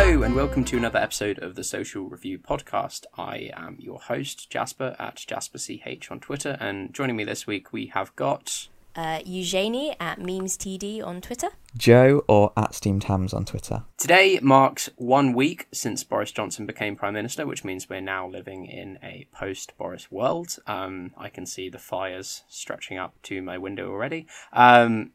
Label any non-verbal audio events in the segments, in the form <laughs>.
Hello, and welcome to another episode of the Social Review Podcast. I am your host, Jasper, at JasperCH on Twitter, and joining me this week we have got. Uh, Eugenie at MemesTD on Twitter. Joe or at Steamed Hams on Twitter. Today marks one week since Boris Johnson became Prime Minister, which means we're now living in a post Boris world. Um, I can see the fires stretching up to my window already. Um,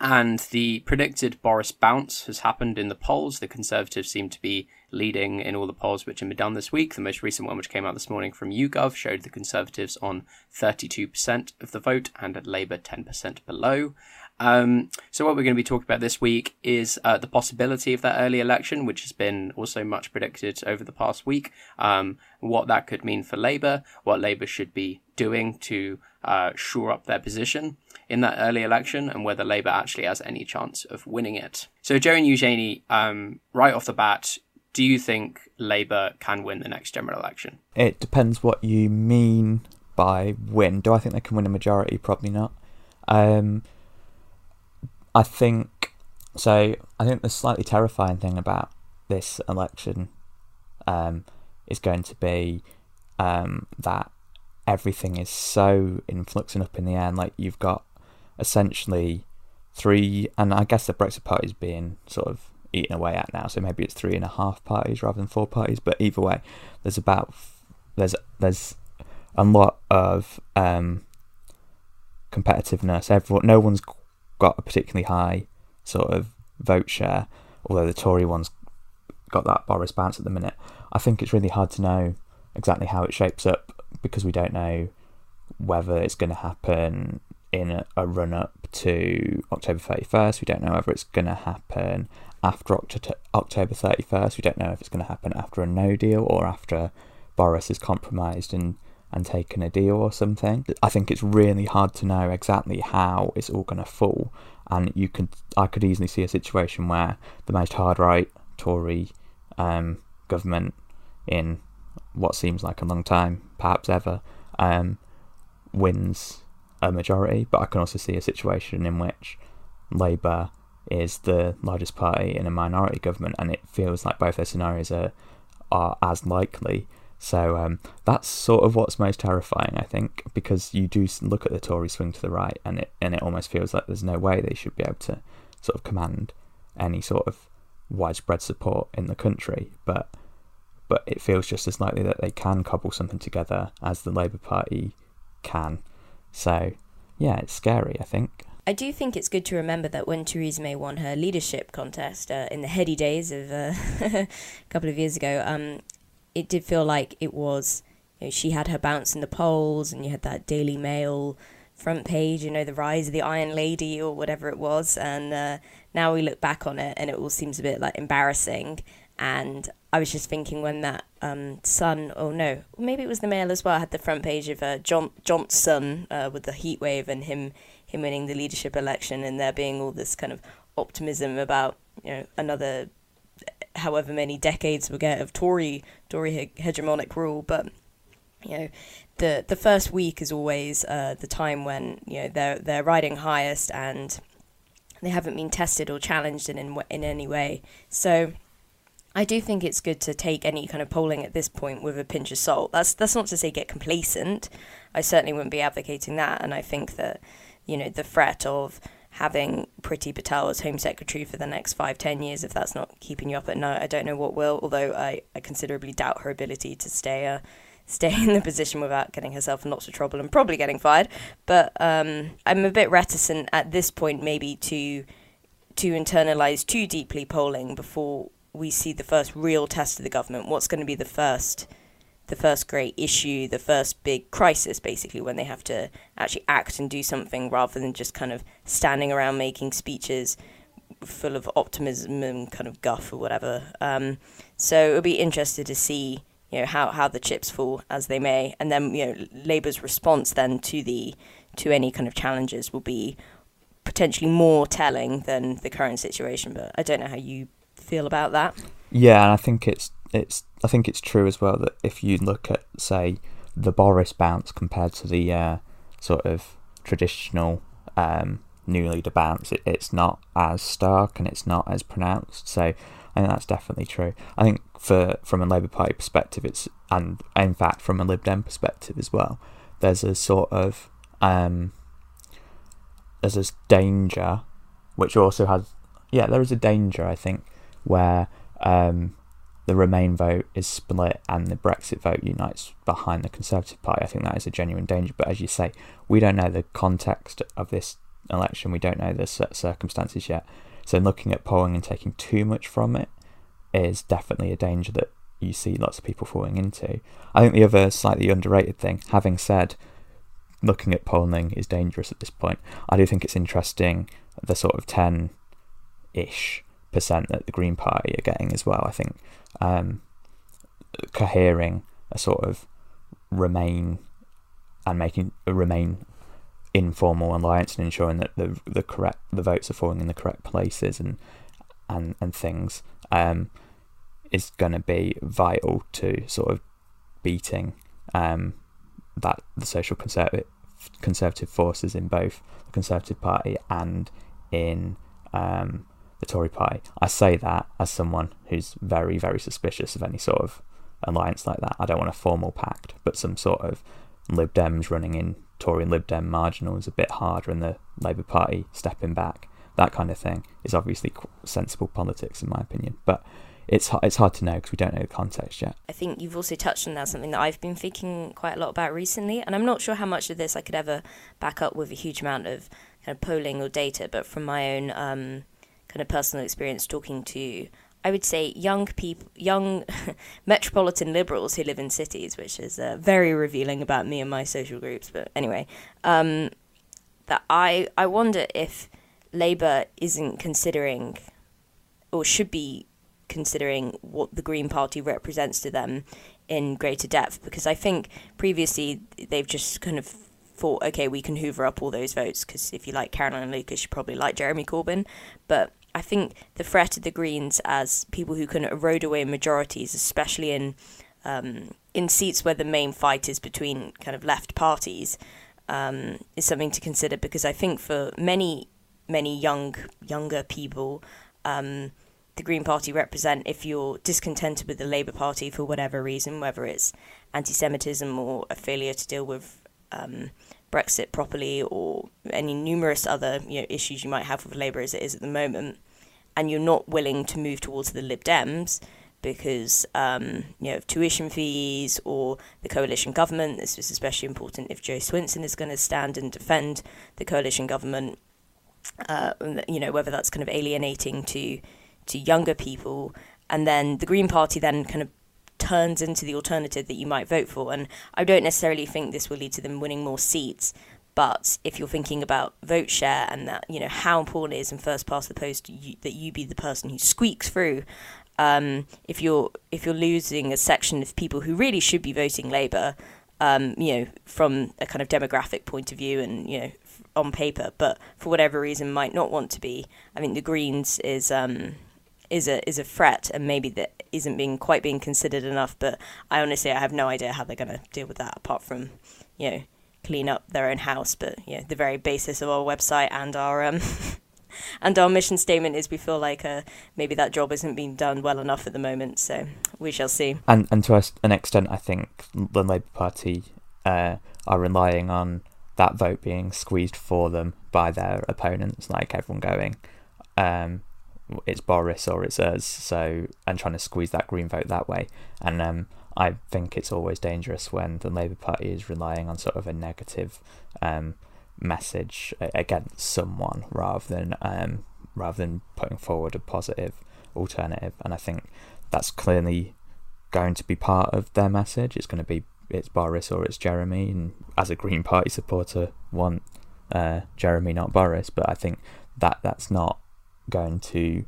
and the predicted Boris bounce has happened in the polls. The Conservatives seem to be leading in all the polls which have been done this week. The most recent one, which came out this morning from YouGov, showed the Conservatives on 32% of the vote and at Labour 10% below. Um, so what we're going to be talking about this week is uh, the possibility of that early election, which has been also much predicted over the past week. Um, what that could mean for Labour, what Labour should be doing to uh, shore up their position in that early election, and whether Labour actually has any chance of winning it. So, Joe and Eugenie, um, right off the bat, do you think Labour can win the next general election? It depends what you mean by win. Do I think they can win a majority? Probably not. Um, I think so. I think the slightly terrifying thing about this election um, is going to be um, that everything is so in flux and up in the air. And like you've got essentially three, and I guess the Brexit party is being sort of eaten away at now. So maybe it's three and a half parties rather than four parties. But either way, there's about there's there's a lot of um, competitiveness. Everyone, no one's got a particularly high sort of vote share, although the Tory one's got that Boris bounce at the minute. I think it's really hard to know exactly how it shapes up because we don't know whether it's going to happen in a, a run up to October 31st. We don't know whether it's going to happen after October 31st. We don't know if it's going to happen after a no deal or after Boris is compromised and and taken a deal or something. I think it's really hard to know exactly how it's all going to fall, and you could I could easily see a situation where the most hard right Tory um, government in what seems like a long time, perhaps ever, um, wins a majority. But I can also see a situation in which Labour is the largest party in a minority government, and it feels like both those scenarios are are as likely. So um, that's sort of what's most terrifying, I think, because you do look at the Tory swing to the right, and it and it almost feels like there's no way they should be able to sort of command any sort of widespread support in the country. But but it feels just as likely that they can cobble something together as the Labour Party can. So yeah, it's scary. I think. I do think it's good to remember that when Theresa May won her leadership contest uh, in the heady days of uh, <laughs> a couple of years ago, um, it did feel like it was you know, she had her bounce in the polls and you had that Daily Mail front page, you know, the rise of the Iron Lady or whatever it was. And uh, now we look back on it and it all seems a bit like embarrassing. And I was just thinking when that um, Sun, oh no, maybe it was the Mail as well, had the front page of uh, John Johnson uh, with the heat wave and him him winning the leadership election and there being all this kind of optimism about you know another however many decades we get of Tory Tory hegemonic rule, but you know the the first week is always uh, the time when you know they're they're riding highest and they haven't been tested or challenged in in, in any way. So I do think it's good to take any kind of polling at this point with a pinch of salt. That's that's not to say get complacent. I certainly wouldn't be advocating that, and I think that you know the threat of having Priti Patel as Home Secretary for the next five, ten years, if that's not keeping you up at night, I don't know what will, although I, I considerably doubt her ability to stay uh, stay <laughs> in the position without getting herself in lots of trouble and probably getting fired. But um, I'm a bit reticent at this point maybe to to internalize too deeply polling before we see the first real test of the government. What's going to be the first the first great issue, the first big crisis, basically, when they have to actually act and do something rather than just kind of standing around making speeches full of optimism and kind of guff or whatever. Um, so it'll be interested to see, you know, how, how the chips fall as they may, and then you know, Labour's response then to the to any kind of challenges will be potentially more telling than the current situation. But I don't know how you feel about that. Yeah, and I think it's it's I think it's true as well that if you look at say the Boris bounce compared to the uh, sort of traditional um, new leader bounce, it, it's not as stark and it's not as pronounced. So I think that's definitely true. I think for from a Labour Party perspective, it's and in fact from a Lib Dem perspective as well. There's a sort of um, there's this danger, which also has yeah, there is a danger I think where um, the Remain vote is split and the Brexit vote unites behind the Conservative Party. I think that is a genuine danger. But as you say, we don't know the context of this election. We don't know the circumstances yet. So looking at polling and taking too much from it is definitely a danger that you see lots of people falling into. I think the other slightly underrated thing, having said looking at polling is dangerous at this point, I do think it's interesting the sort of 10 ish percent that the Green Party are getting as well. I think um, cohering a sort of remain and making a remain informal alliance and ensuring that the the correct the votes are falling in the correct places and and and things um, is going to be vital to sort of beating um, that the social conservative conservative forces in both the Conservative Party and in um, the Tory Party. I say that as someone who's very very suspicious of any sort of alliance like that. I don't want a formal pact, but some sort of Lib Dems running in Tory and Lib Dem marginal is a bit harder and the Labour Party stepping back, that kind of thing is obviously sensible politics in my opinion. But it's it's hard to know because we don't know the context yet. I think you've also touched on that something that I've been thinking quite a lot about recently, and I'm not sure how much of this I could ever back up with a huge amount of kind of polling or data, but from my own um, kind of personal experience talking to I would say young people, young <laughs> metropolitan liberals who live in cities, which is uh, very revealing about me and my social groups. But anyway, um, that I I wonder if Labour isn't considering, or should be considering what the Green Party represents to them in greater depth, because I think previously they've just kind of thought, okay, we can hoover up all those votes because if you like Caroline Lucas, you probably like Jeremy Corbyn, but I think the threat of the Greens as people who can erode away majorities, especially in um, in seats where the main fight is between kind of left parties, um, is something to consider because I think for many many young younger people. Um, the Green Party represent if you're discontented with the Labour Party for whatever reason, whether it's anti Semitism or a failure to deal with um, Brexit properly or any numerous other you know, issues you might have with Labour as it is at the moment, and you're not willing to move towards the Lib Dems because um, you know of tuition fees or the coalition government. This is especially important if Jo Swinson is going to stand and defend the coalition government. Uh, you know whether that's kind of alienating to to younger people, and then the Green Party then kind of turns into the alternative that you might vote for. And I don't necessarily think this will lead to them winning more seats. But if you're thinking about vote share and that, you know, how important it is in first past the post you, that you be the person who squeaks through, um, if you're if you're losing a section of people who really should be voting Labour, um, you know, from a kind of demographic point of view and you know on paper, but for whatever reason might not want to be. I think the Greens is um, is a is a threat and maybe that isn't being quite being considered enough. But I honestly I have no idea how they're going to deal with that apart from you know clean up their own house. But you know the very basis of our website and our um <laughs> and our mission statement is we feel like uh, maybe that job isn't being done well enough at the moment. So we shall see. And and to an extent, I think the Labour Party uh, are relying on that vote being squeezed for them by their opponents, like everyone going. Um, it's Boris or it's us. So and trying to squeeze that green vote that way. And um, I think it's always dangerous when the Labour Party is relying on sort of a negative um, message against someone rather than um, rather than putting forward a positive alternative. And I think that's clearly going to be part of their message. It's going to be it's Boris or it's Jeremy. And as a Green Party supporter, want uh, Jeremy, not Boris. But I think that that's not going to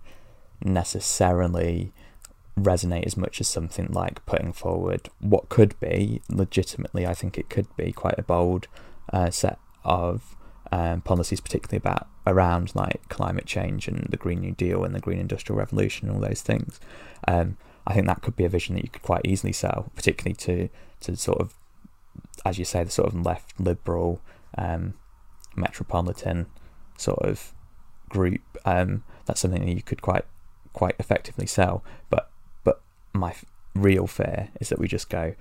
necessarily resonate as much as something like putting forward what could be legitimately, I think it could be quite a bold uh, set of um, policies, particularly about around like climate change and the Green New Deal and the Green Industrial Revolution and all those things. Um, I think that could be a vision that you could quite easily sell, particularly to to sort of, as you say, the sort of left liberal, um, metropolitan sort of group, um, that's something that you could quite quite effectively sell. But but my real fear is that we just go,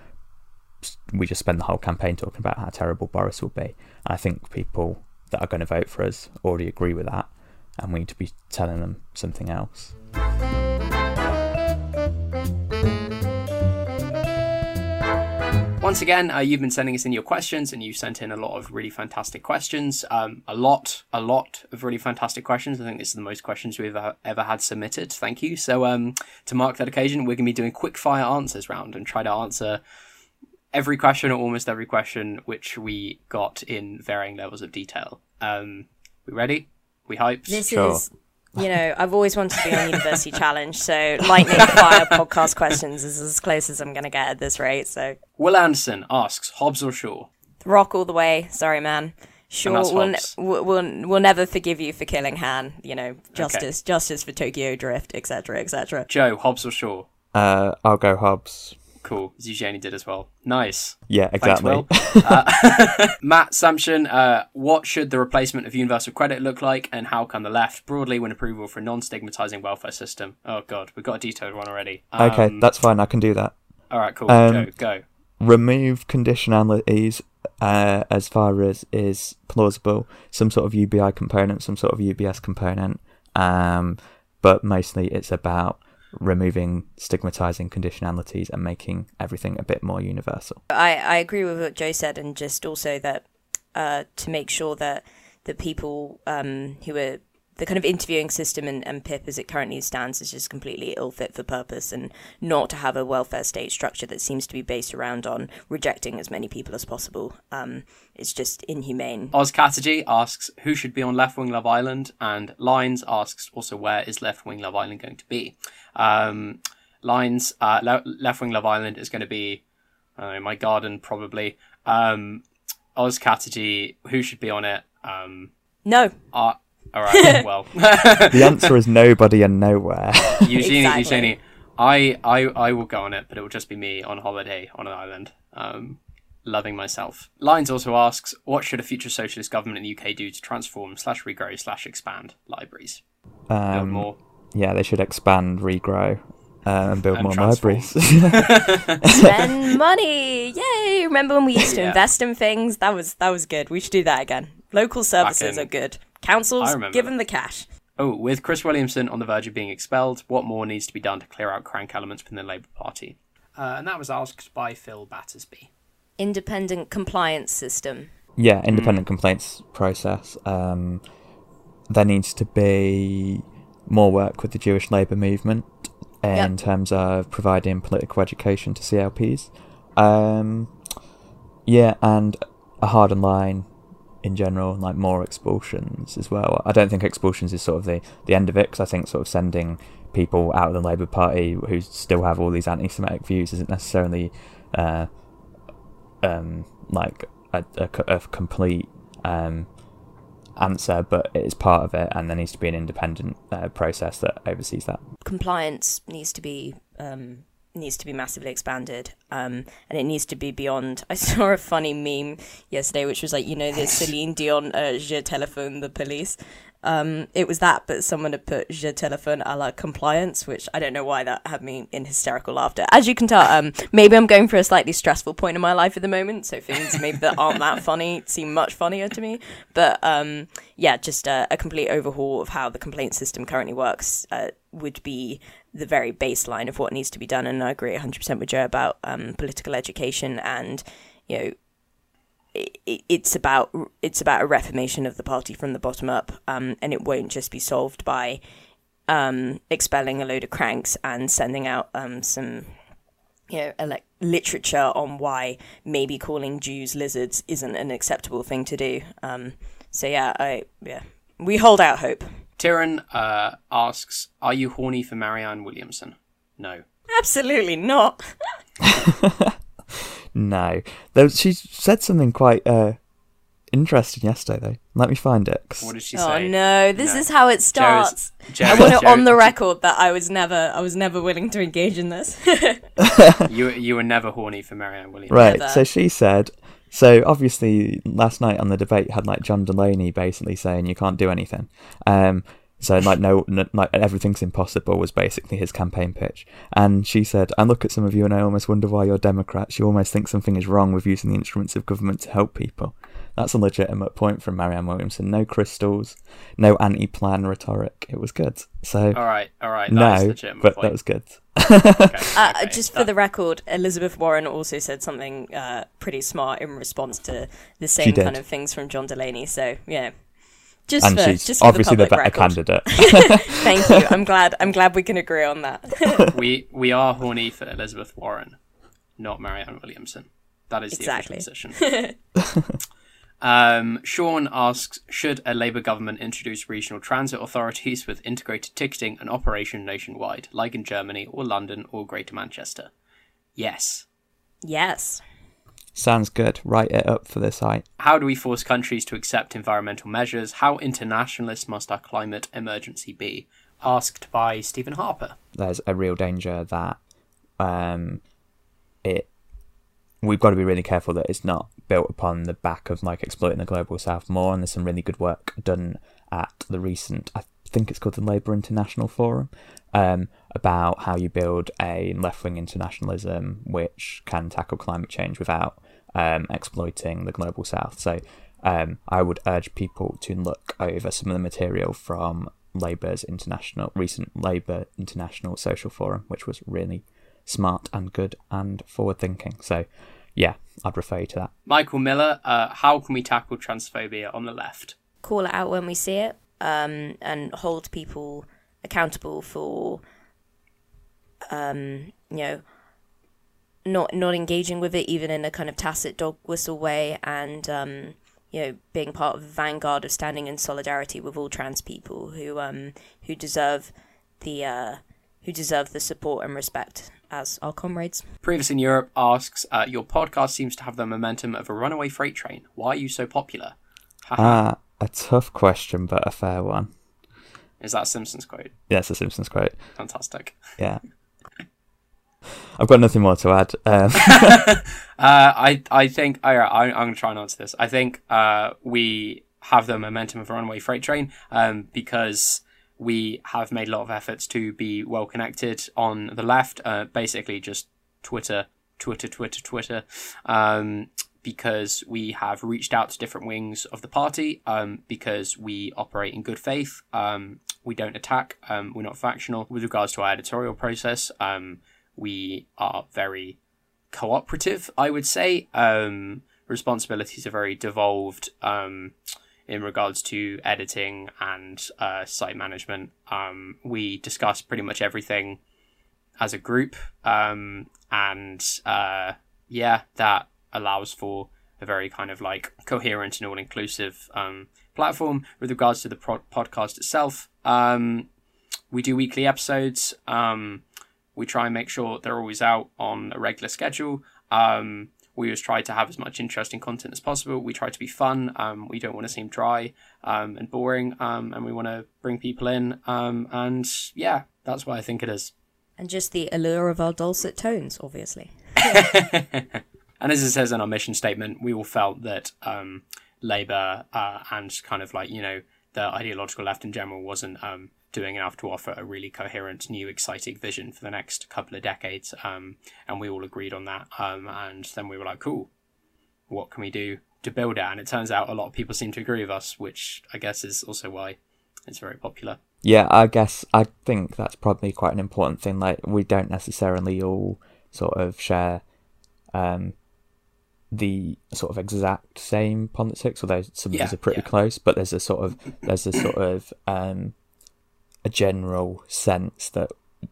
we just spend the whole campaign talking about how terrible Boris will be. And I think people that are going to vote for us already agree with that, and we need to be telling them something else. Once again, uh, you've been sending us in your questions, and you sent in a lot of really fantastic questions. Um, a lot, a lot of really fantastic questions. I think this is the most questions we've ever, ever had submitted. Thank you. So, um, to mark that occasion, we're going to be doing quick fire answers round and try to answer every question or almost every question which we got in varying levels of detail. Um, we ready? We hyped? This Sure. is, you know, I've always wanted to be on University <laughs> Challenge, so lightning fire podcast questions is as close as I'm going to get at this rate. So Will Anderson asks Hobbs or Shaw? rock all the way. Sorry, man. Sure, that's we'll, ne- we'll, we'll we'll never forgive you for killing Han. You know, justice, justice for Tokyo Drift, etc., etc. Joe, Hobbs or Shaw? Uh, I'll go Hobbs. Cool. As Eugenie did as well. Nice. Yeah, Thanks, exactly. Will. <laughs> Uh, <laughs> Matt Sampson, uh, what should the replacement of universal credit look like, and how can the left broadly win approval for a non-stigmatizing welfare system? Oh God, we've got a detailed one already. okay, Um, that's fine. I can do that. all right. Cool. um, Joe, go. remove conditionalities uh, as far as is plausible. Some sort of UBI component, some sort of UBS component. Um, but mostly it's about removing stigmatizing conditionalities and making everything a bit more universal. I, I agree with what Joe said, and just also that uh, to make sure that the people um, who are the kind of interviewing system and, and PIP as it currently stands is just completely ill fit for purpose, and not to have a welfare state structure that seems to be based around on rejecting as many people as possible. Um, it's just inhumane. Oz Catagy asks who should be on Left Wing Love Island, and Lines asks also where is Left Wing Love Island going to be. Um, Lines, uh, Le- Left Wing Love Island is going to be I don't my garden probably. Um, Oz Catagy, who should be on it? Um, No, uh, all right, <laughs> well, The <laughs> answer is nobody and nowhere. <laughs> Eugenie, Exactly. Eugenie, I, I, I will go on it, but it will just be me on holiday on an island, um, loving myself. Lines also asks, what should a future socialist government in the UK do to transform slash regrow slash expand libraries? Build Um, more. yeah, they should expand, regrow, uh, and build And more transform. libraries. spend money! Yay! Remember when we used to Yeah. invest in things? That was that was good. We should do that again. Local services in- are good. Councils, I remember give that. them the cash. Oh, with Chris Williamson on the verge of being expelled, what more needs to be done to clear out crank elements within the Labour Party? Uh, and that was asked by Phil Battersby. Independent compliance system. yeah, independent complaints process. Um, there needs to be more work with the Jewish labour movement in Yep. terms of providing political education to CLPs. Um, yeah, and a harder line in general, like more expulsions as well. I don't think expulsions is sort of the, the end of it because I think sort of sending people out of the Labour Party who still have all these anti-Semitic views isn't necessarily uh, um, like a, a a complete um, answer, but it is part of it, and there needs to be an independent uh, process that oversees that. Compliance needs to be um, needs to be massively expanded, um, and it needs to be beyond. <laughs> I saw a funny meme yesterday, which was like, you know, the Celine Dion uh, "Je téléphone the police." Um, it was that, but someone had put "Je téléphone à la compliance," which I don't know why that had me in hysterical laughter. As you can tell, um, maybe I'm going for a slightly stressful point in my life at the moment, so things maybe that aren't that <laughs> funny seem much funnier to me. But um, yeah, just a, a complete overhaul of how the complaint system currently works uh, would be the very baseline of what needs to be done. And I agree 100% with Joe about um, political education and you know it's about it's about a reformation of the party from the bottom up, um, and it won't just be solved by um, expelling a load of cranks and sending out um, some you know elec literature on why maybe calling Jews lizards isn't an acceptable thing to do. Um, so yeah, I yeah we hold out hope. Tyron uh, asks, "Are you horny for Marianne Williamson?" No. Absolutely not. <laughs> No, there, she said something quite uh, interesting yesterday, though. Let me find it. 'cause- What did she Oh say? no, this No. is how it Joe's- starts. Joe- I want it Joe- on the record that I was never I was never willing to engage in this. <laughs> You you were never horny for Marianne Williamson. Right. Never. So she said. So obviously, last night on the debate had like John Delaney basically saying you can't do anything. Um, So like no, no, like everything's impossible was basically his campaign pitch. And she said, "I look at some of you and I almost wonder why you're Democrats. You almost think something is wrong with using the instruments of government to help people." That's a legitimate point from Marianne Williamson. No crystals, no anti-plan rhetoric. It was good. So all right, all right, that no, but point. that was good. okay, <laughs> uh, okay, just for the record, Elizabeth Warren also said something uh, pretty smart in response to the same kind of things from John Delaney. So yeah. Just and for, she's just obviously the, the better record. candidate. <laughs> <laughs> Thank you. I'm glad. I'm glad we can agree on that. <laughs> we we are horny for Elizabeth Warren, not Marianne Williamson. That is the exactly. official position. Um, Sean asks Should a Labour government introduce regional transit authorities with integrated ticketing and operation nationwide, like in Germany or London or Greater Manchester? Yes. Yes. Sounds good. Write it up for the site. How do we force countries to accept environmental measures? How internationalist must our climate emergency be? Asked by Stephen Harper. There's a real danger that um, it we've got to be really careful that it's not built upon the back of like exploiting the global south more. And there's some really good work done at the recent, I think it's called the Labour International Forum, um, about how you build a left wing internationalism which can tackle climate change without um, exploiting the global south. So um, I would urge people to look over some of the material from Labour's international recent Labour International Social Forum, which was really smart and good and forward thinking. So, yeah, I'd refer you to that. Michael Miller, uh, how can we tackle transphobia on the left? Call it out when we see it um, and hold people accountable for, um, you know, not not engaging with it even in a kind of tacit dog whistle way and um, you know being part of the vanguard of standing in solidarity with all trans people who um who deserve the uh, who deserve the support and respect as our comrades. Previous in Europe asks, uh, Your podcast seems to have the momentum of a runaway freight train. Why are you so popular? Ah, uh, a tough question, but a fair one. Is that a Simpsons quote? Yeah, it's a Simpsons quote. Fantastic. Yeah. I've got nothing more to add. Um. <laughs> uh, I I think I, I, am going to try and answer this. I think uh, we have the momentum of a runaway freight train um, because we have made a lot of efforts to be well connected on the left. Uh, basically, just Twitter, Twitter, Twitter, Twitter, um, because we have reached out to different wings of the party. Um, because we operate in good faith. Um, we don't attack. Um, we're not factional. With regards to our editorial process, um, we are very cooperative. I would say um, responsibilities are very devolved in regards to editing and uh, site management. Um, we discuss pretty much everything as a group, um, and uh, yeah, that allows for a very kind of like coherent and all inclusive um, platform. With regards to the pro- podcast itself, um, we do weekly episodes. Um, we try and make sure they're always out on a regular schedule. Um, we always try to have as much interesting content as possible. We try to be fun. Um, we don't want to seem dry um, and boring, um, and we want to bring people in. Um, and yeah, that's what I think it is. And just the allure of our dulcet tones, obviously. <laughs> <laughs> and as it says in our mission statement, we all felt that um, Labour uh, and kind of like you know the ideological left in general wasn't um, doing enough to offer a really coherent, new, exciting vision for the next couple of decades. Um, and we all agreed on that. Um, and then we were like, cool, what can we do to build it? And it turns out a lot of people seem to agree with us, which I guess is also why it's very popular. Yeah, I guess I think that's probably quite an important thing. Like, we don't necessarily all sort of share um, the sort of exact same politics, although some of these are pretty yeah. close. But there's a sort of there's a sort of um, a general sense that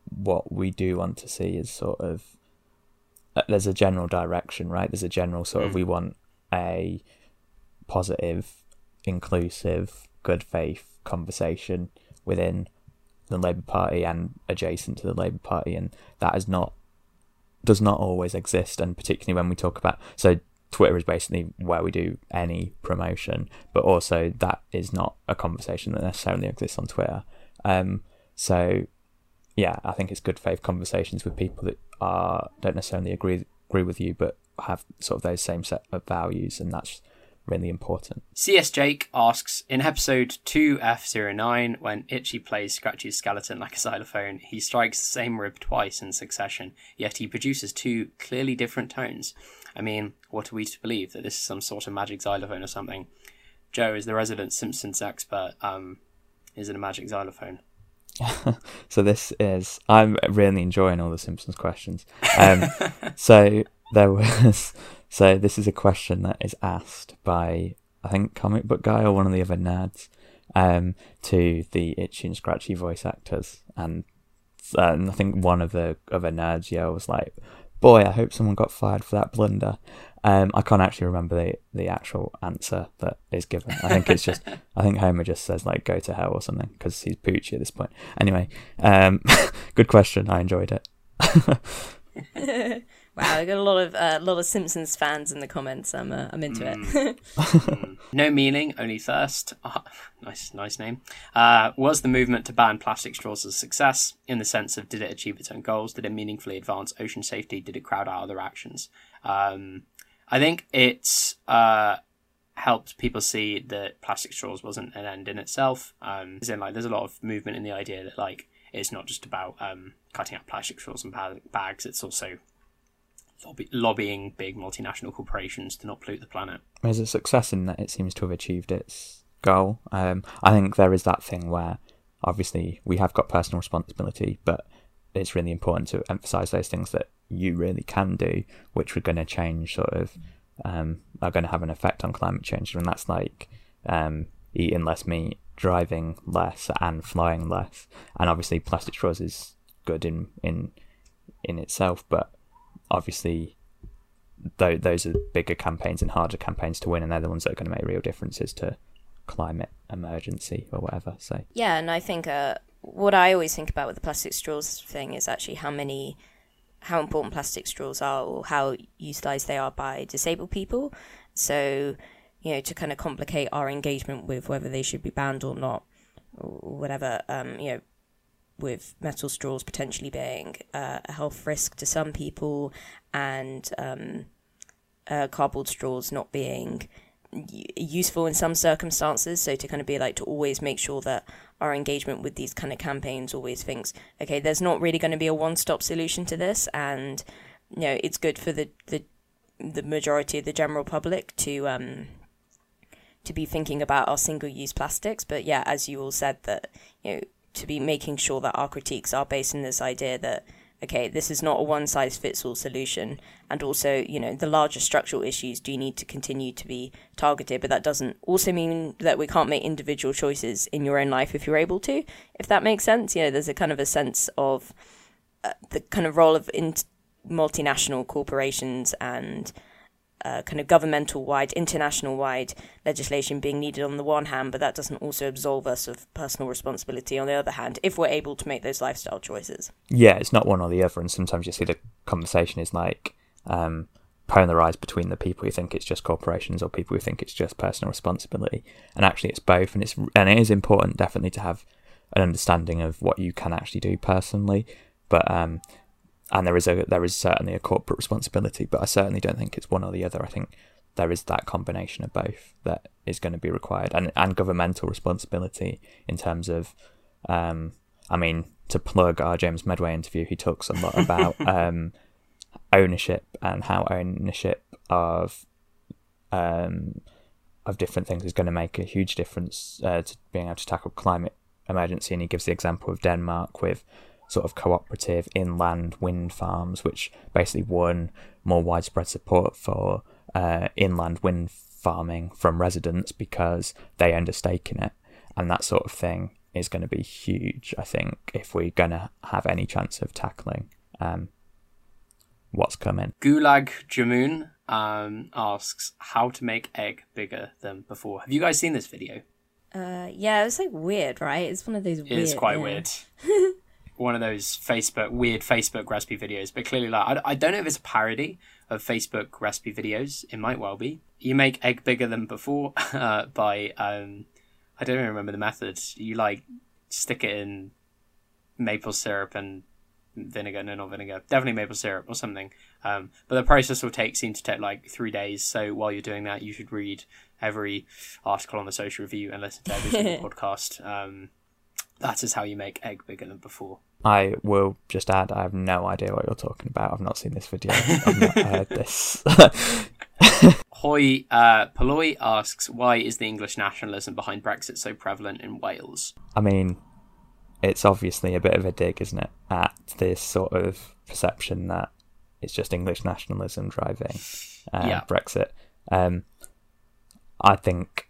what we do want to see is sort of uh, there's a general direction, right? There's a general sort of mm. we want a positive, inclusive, good faith conversation within the Labour Party and adjacent to the Labour Party, and that is not does not always exist. And particularly when we talk about so Twitter is basically where we do any promotion, but also that is not a conversation that necessarily exists on Twitter. Um, so yeah, I think it's good faith conversations with people that are don't necessarily agree agree with you, but have sort of those same set of values, and that's really important. CS Jake asks In episode 2F09, when Itchy plays Scratchy's skeleton like a xylophone, he strikes the same rib twice in succession, yet he produces two clearly different tones. I mean, what are we to believe? That this is some sort of magic xylophone or something? Joe, is the resident Simpsons expert, um, is it a magic xylophone? <laughs> so this is I'm really enjoying all the Simpsons questions. Um, <laughs> so there was so this is a question that is asked by I think comic book guy or one of the other nerds um, to the itchy and scratchy voice actors, and, and I think one of the other nerds yeah was like, "Boy, I hope someone got fired for that blunder." Um, I can't actually remember the, the actual answer that is given. I think it's just, <laughs> I think Homer just says like "go to hell" or something because he's Poochie at this point. Anyway, um, <laughs> good question. I enjoyed it. <laughs> wow, I got a lot of a uh, lot of Simpsons fans in the comments. I'm uh, I'm into mm. it. <laughs> No meaning, only thirst. Oh, nice, nice name. Uh, was the movement to ban plastic straws a success in the sense of did it achieve its own goals? Did it meaningfully advance ocean safety? Did it crowd out other actions? Um, I think it's uh, helped people see that plastic straws wasn't an end in itself. Um, in like, there's a lot of movement in the idea that like it's not just about um, cutting out plastic straws and bags. It's also lobby- lobbying big multinational corporations to not pollute the planet. There's a success in that it seems to have achieved its goal. Um, I think there is that thing where obviously we have got personal responsibility, but it's really important to emphasize those things that you really can do, which are going to change sort of um, are going to have an effect on climate change, and that's like um, eating less meat, driving less, and flying less. And obviously, plastic straws is good in in in itself, but obviously, though those are bigger campaigns and harder campaigns to win, and they're the ones that are going to make real differences to climate emergency or whatever. So yeah, and I think uh, what I always think about with the plastic straws thing is actually how many how important plastic straws are or how utilized they are by disabled people. So, you know, to kind of complicate our engagement with whether they should be banned or not, or whatever, um, you know, with metal straws potentially being uh, a health risk to some people and um, uh, cardboard straws not being useful in some circumstances. So to kind of be like to always make sure that our engagement with these kind of campaigns always thinks, okay, there's not really going to be a one-stop solution to this, and you know it's good for the the the majority of the general public to um to be thinking about our single-use plastics. But yeah, as you all said, that you know to be making sure that our critiques are based in this idea that okay, this is not a one size fits all solution. And also, you know, the larger structural issues do need to continue to be targeted, but that doesn't also mean that we can't make individual choices in your own life if you're able to, if that makes sense. You know, there's a kind of a sense of uh, the kind of role of in- multinational corporations and uh, kind of governmental wide, international wide legislation being needed on the one hand, but that doesn't also absolve us of personal responsibility on the other hand, if we're able to make those lifestyle choices. Yeah, it's not one or the other, and sometimes you see the conversation is like um, polarized between the people who think it's just corporations or people who think it's just personal responsibility, and actually it's both, and it's and it is important definitely to have an understanding of what you can actually do personally, but um, and there is a there is certainly a corporate responsibility, but I certainly don't think it's one or the other. I think there is that combination of both that is going to be required, and and governmental responsibility in terms of, um, I mean, to plug our James Meadway interview, he talks a lot about <laughs> um, ownership and how ownership of um, of different things is going to make a huge difference uh, to being able to tackle climate emergency. And he gives the example of Denmark with sort of cooperative inland wind farms, which basically won more widespread support for uh, inland wind farming from residents because they owned a stake in it. And that sort of thing is going to be huge, I think, if we're going to have any chance of tackling um, what's coming. Gulag Jamoon um, asks how to make egg bigger than before. Have you guys seen this video? Uh, yeah, it's like weird, right? It's one of those. It weird, is quite yeah. weird. <laughs> one of those Facebook weird Facebook recipe videos, but clearly like I, I don't know if it's a parody of Facebook recipe videos. It might well be. You make egg bigger than before <laughs> uh, by um, I don't even remember the method. You like stick it in maple syrup and vinegar, no, not vinegar, definitely maple syrup or something. Um, but the process will take seem to take like three days. So while you're doing that, you should read every article on the social review and listen to every single <laughs> podcast. Um, that is how you make egg bigger than before. I will just add, I have no idea what you're talking about. I've not seen this video. I've not <laughs> heard this. <laughs> Hoy uh, asks, why is the English nationalism behind Brexit so prevalent in Wales? I mean, it's obviously a bit of a dig, isn't it, at this sort of perception that it's just English nationalism driving uh, Yeah. Brexit. Um, I think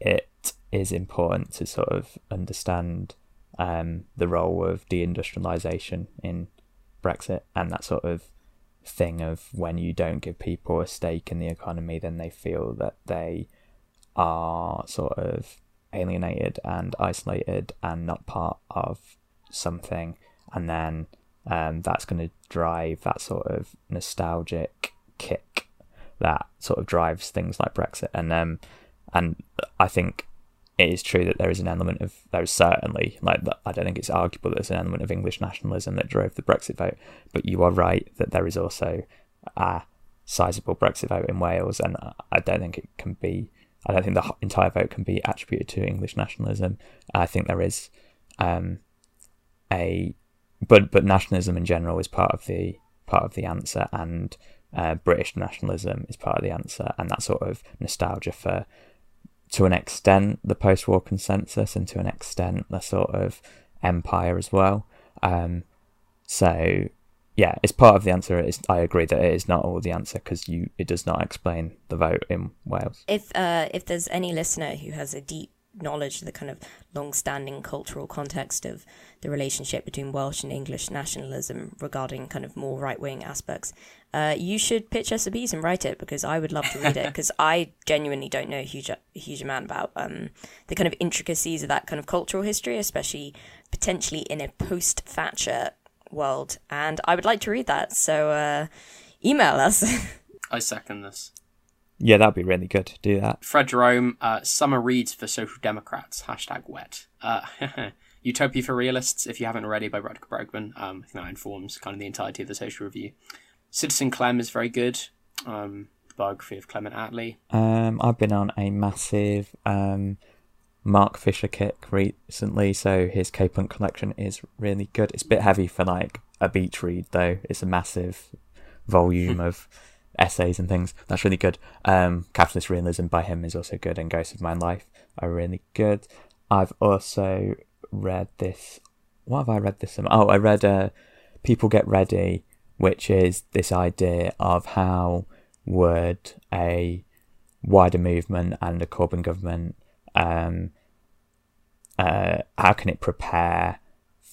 it is important to sort of understand um, the role of deindustrialization in Brexit and that sort of thing of when you don't give people a stake in the economy, then they feel that they are sort of alienated and isolated and not part of something, and then um, that's going to drive that sort of nostalgic kick that sort of drives things like Brexit, and um, and I think it is true that there is an element of there is certainly like I don't think it's arguable that there's an element of English nationalism that drove the Brexit vote, but you are right that there is also a sizable Brexit vote in Wales, and I don't think it can be. I don't think the entire vote can be attributed to English nationalism. I think there is um, a but but nationalism in general is part of the part of the answer, and uh, British nationalism is part of the answer, and that sort of nostalgia for, to an extent, the post-war consensus, and to an extent, the sort of empire as well. Um, so yeah, it's part of the answer. I agree that it is not all the answer because you it does not explain the vote in Wales. If uh, if there's any listener who has a deep knowledge of the kind of long-standing cultural context of the relationship between Welsh and English nationalism regarding kind of more right-wing aspects, uh, you should pitch us a piece and write it because I would love to read it because <laughs> I genuinely don't know a huge a huge amount about um, the kind of intricacies of that kind of cultural history, especially potentially in a post-Thatcher world, and I would like to read that. So uh, email us. <laughs> I second this. Yeah, that'd be really good. Do that. Fred Jerome, uh, summer reads for social democrats, hashtag wet. Uh, <laughs> Utopia for Realists, if you haven't already, by Rutger Bregman. Um, I think that informs kind of the entirety of the social review. Citizen Clem is very good. Um, biography of Clement Attlee. Um, I've been on a massive um, Mark Fisher kick recently, so his K-Punk collection is really good. It's a bit heavy for like a beach read, though. It's a massive volume <laughs> of essays and things. That's really good. Um, Capitalist Realism by him is also good, and Ghost of My Life are really good. I've also read this. What have I read this? summer? Oh, I read uh, People Get Ready, which is this idea of how would a wider movement and a Corbyn government, um, uh, how can it prepare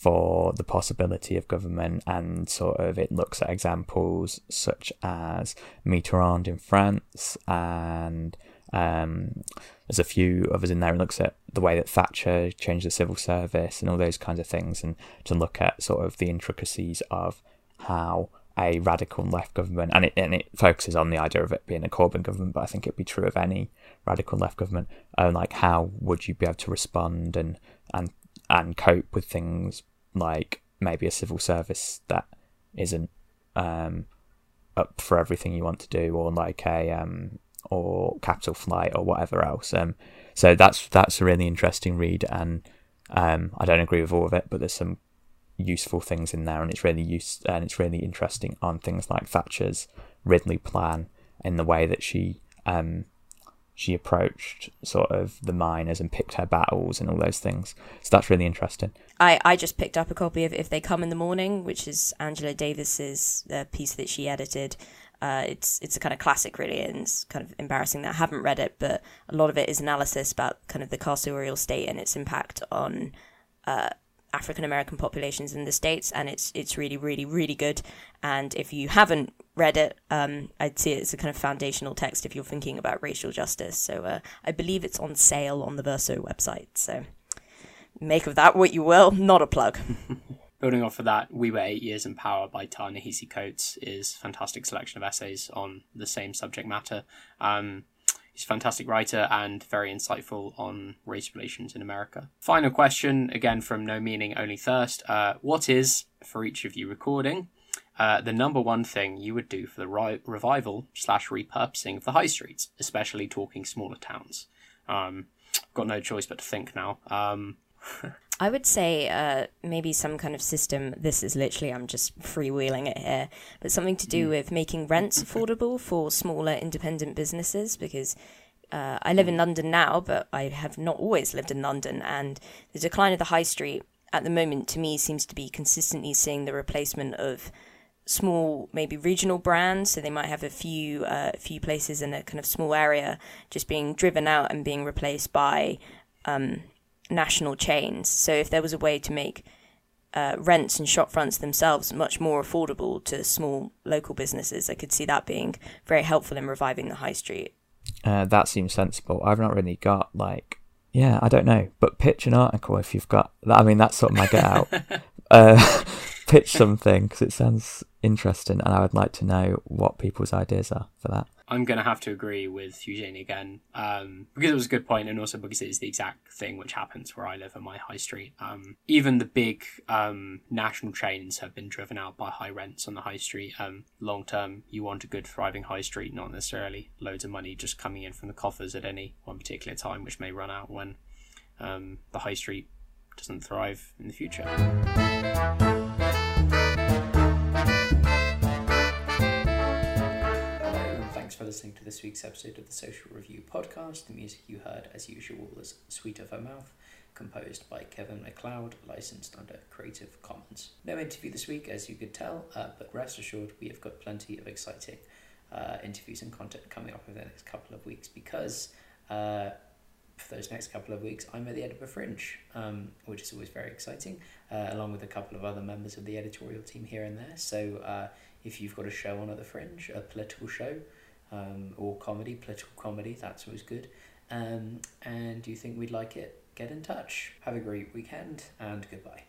for the possibility of government and sort of it looks at examples such as Mitterrand in France and um, there's a few others in there. It looks at the way that Thatcher changed the civil service and all those kinds of things, and to look at sort of the intricacies of how a radical left government, and it and it focuses on the idea of it being a Corbyn government, but I think it'd be true of any radical left government. And like, how would you be able to respond and and and cope with things like maybe a civil service that isn't um, up for everything you want to do, or like a um, or Capital Flight or whatever else. Um, so that's that's a really interesting read, and um, I don't agree with all of it, but there's some useful things in there, and it's really use and it's really interesting on things like Thatcher's Ridley plan in the way that she um, she approached sort of the miners and picked her battles and all those things. So that's really interesting. I, I just picked up a copy of If They Come in the Morning, which is Angela Davis's uh, piece that she edited. Uh, it's it's a kind of classic, really, and it's kind of embarrassing that I haven't read it, but a lot of it is analysis about kind of the carceral state and its impact on uh, African American populations in the states, and it's it's really, really, really good. And if you haven't read it, um, I'd say it's a kind of foundational text if you're thinking about racial justice. So uh, I believe it's on sale on the Verso website. So make of that what you will. Not a plug. <laughs> Building off of that, We Were Eight Years in Power by Ta-Nehisi Coates is a fantastic selection of essays on the same subject matter. Um, he's a fantastic writer and very insightful on race relations in America. Final question, again from No Meaning Only Thirst. Uh, what is, for each of you recording, uh, the number one thing you would do for the ri- revival slash repurposing of the high streets, especially talking smaller towns. Um, got no choice but to think now. Um, <laughs> I would say uh, maybe some kind of system. This is literally, I'm just freewheeling it here, but something to do with making rents affordable for smaller independent businesses because uh, I live in London now, but I have not always lived in London. And the decline of the high street at the moment, to me, seems to be consistently seeing the replacement of small, maybe regional brands. So they might have a few, uh, few places in a kind of small area just being driven out and being replaced by um, national chains. So if there was a way to make uh, rents and shop fronts themselves much more affordable to small local businesses, I could see that being very helpful in reviving the high street. Uh, that seems sensible. I've not really got like, yeah, I don't know, but pitch an article if you've got. I mean, that's sort of my get out. <laughs> uh, <laughs> pitch something because it sounds interesting, and I would like to know what people's ideas are for that. I'm going to have to agree with Eugenie again um, because it was a good point, and also because it is the exact thing which happens where I live on my high street. Um, even the big um, national chains have been driven out by high rents on the high street. Um, long term, you want a good, thriving high street, not necessarily loads of money just coming in from the coffers at any one particular time, which may run out when um, the high street doesn't thrive in the future. Listening to this week's episode of the Social Review podcast. The music you heard, as usual, was Sweet of Her Mouth, composed by Kevin MacLeod, licensed under Creative Commons. No interview this week, as you could tell, uh, but rest assured we have got plenty of exciting uh, interviews and content coming up over the next couple of weeks because uh, for those next couple of weeks I'm at the Edinburgh Fringe, um, which is always very exciting, uh, along with a couple of other members of the editorial team here and there. So uh, if you've got a show on at the Fringe, a political show, um, or comedy, political comedy, that's always good. Um, and you think we'd like it? Get in touch. Have a great weekend and goodbye.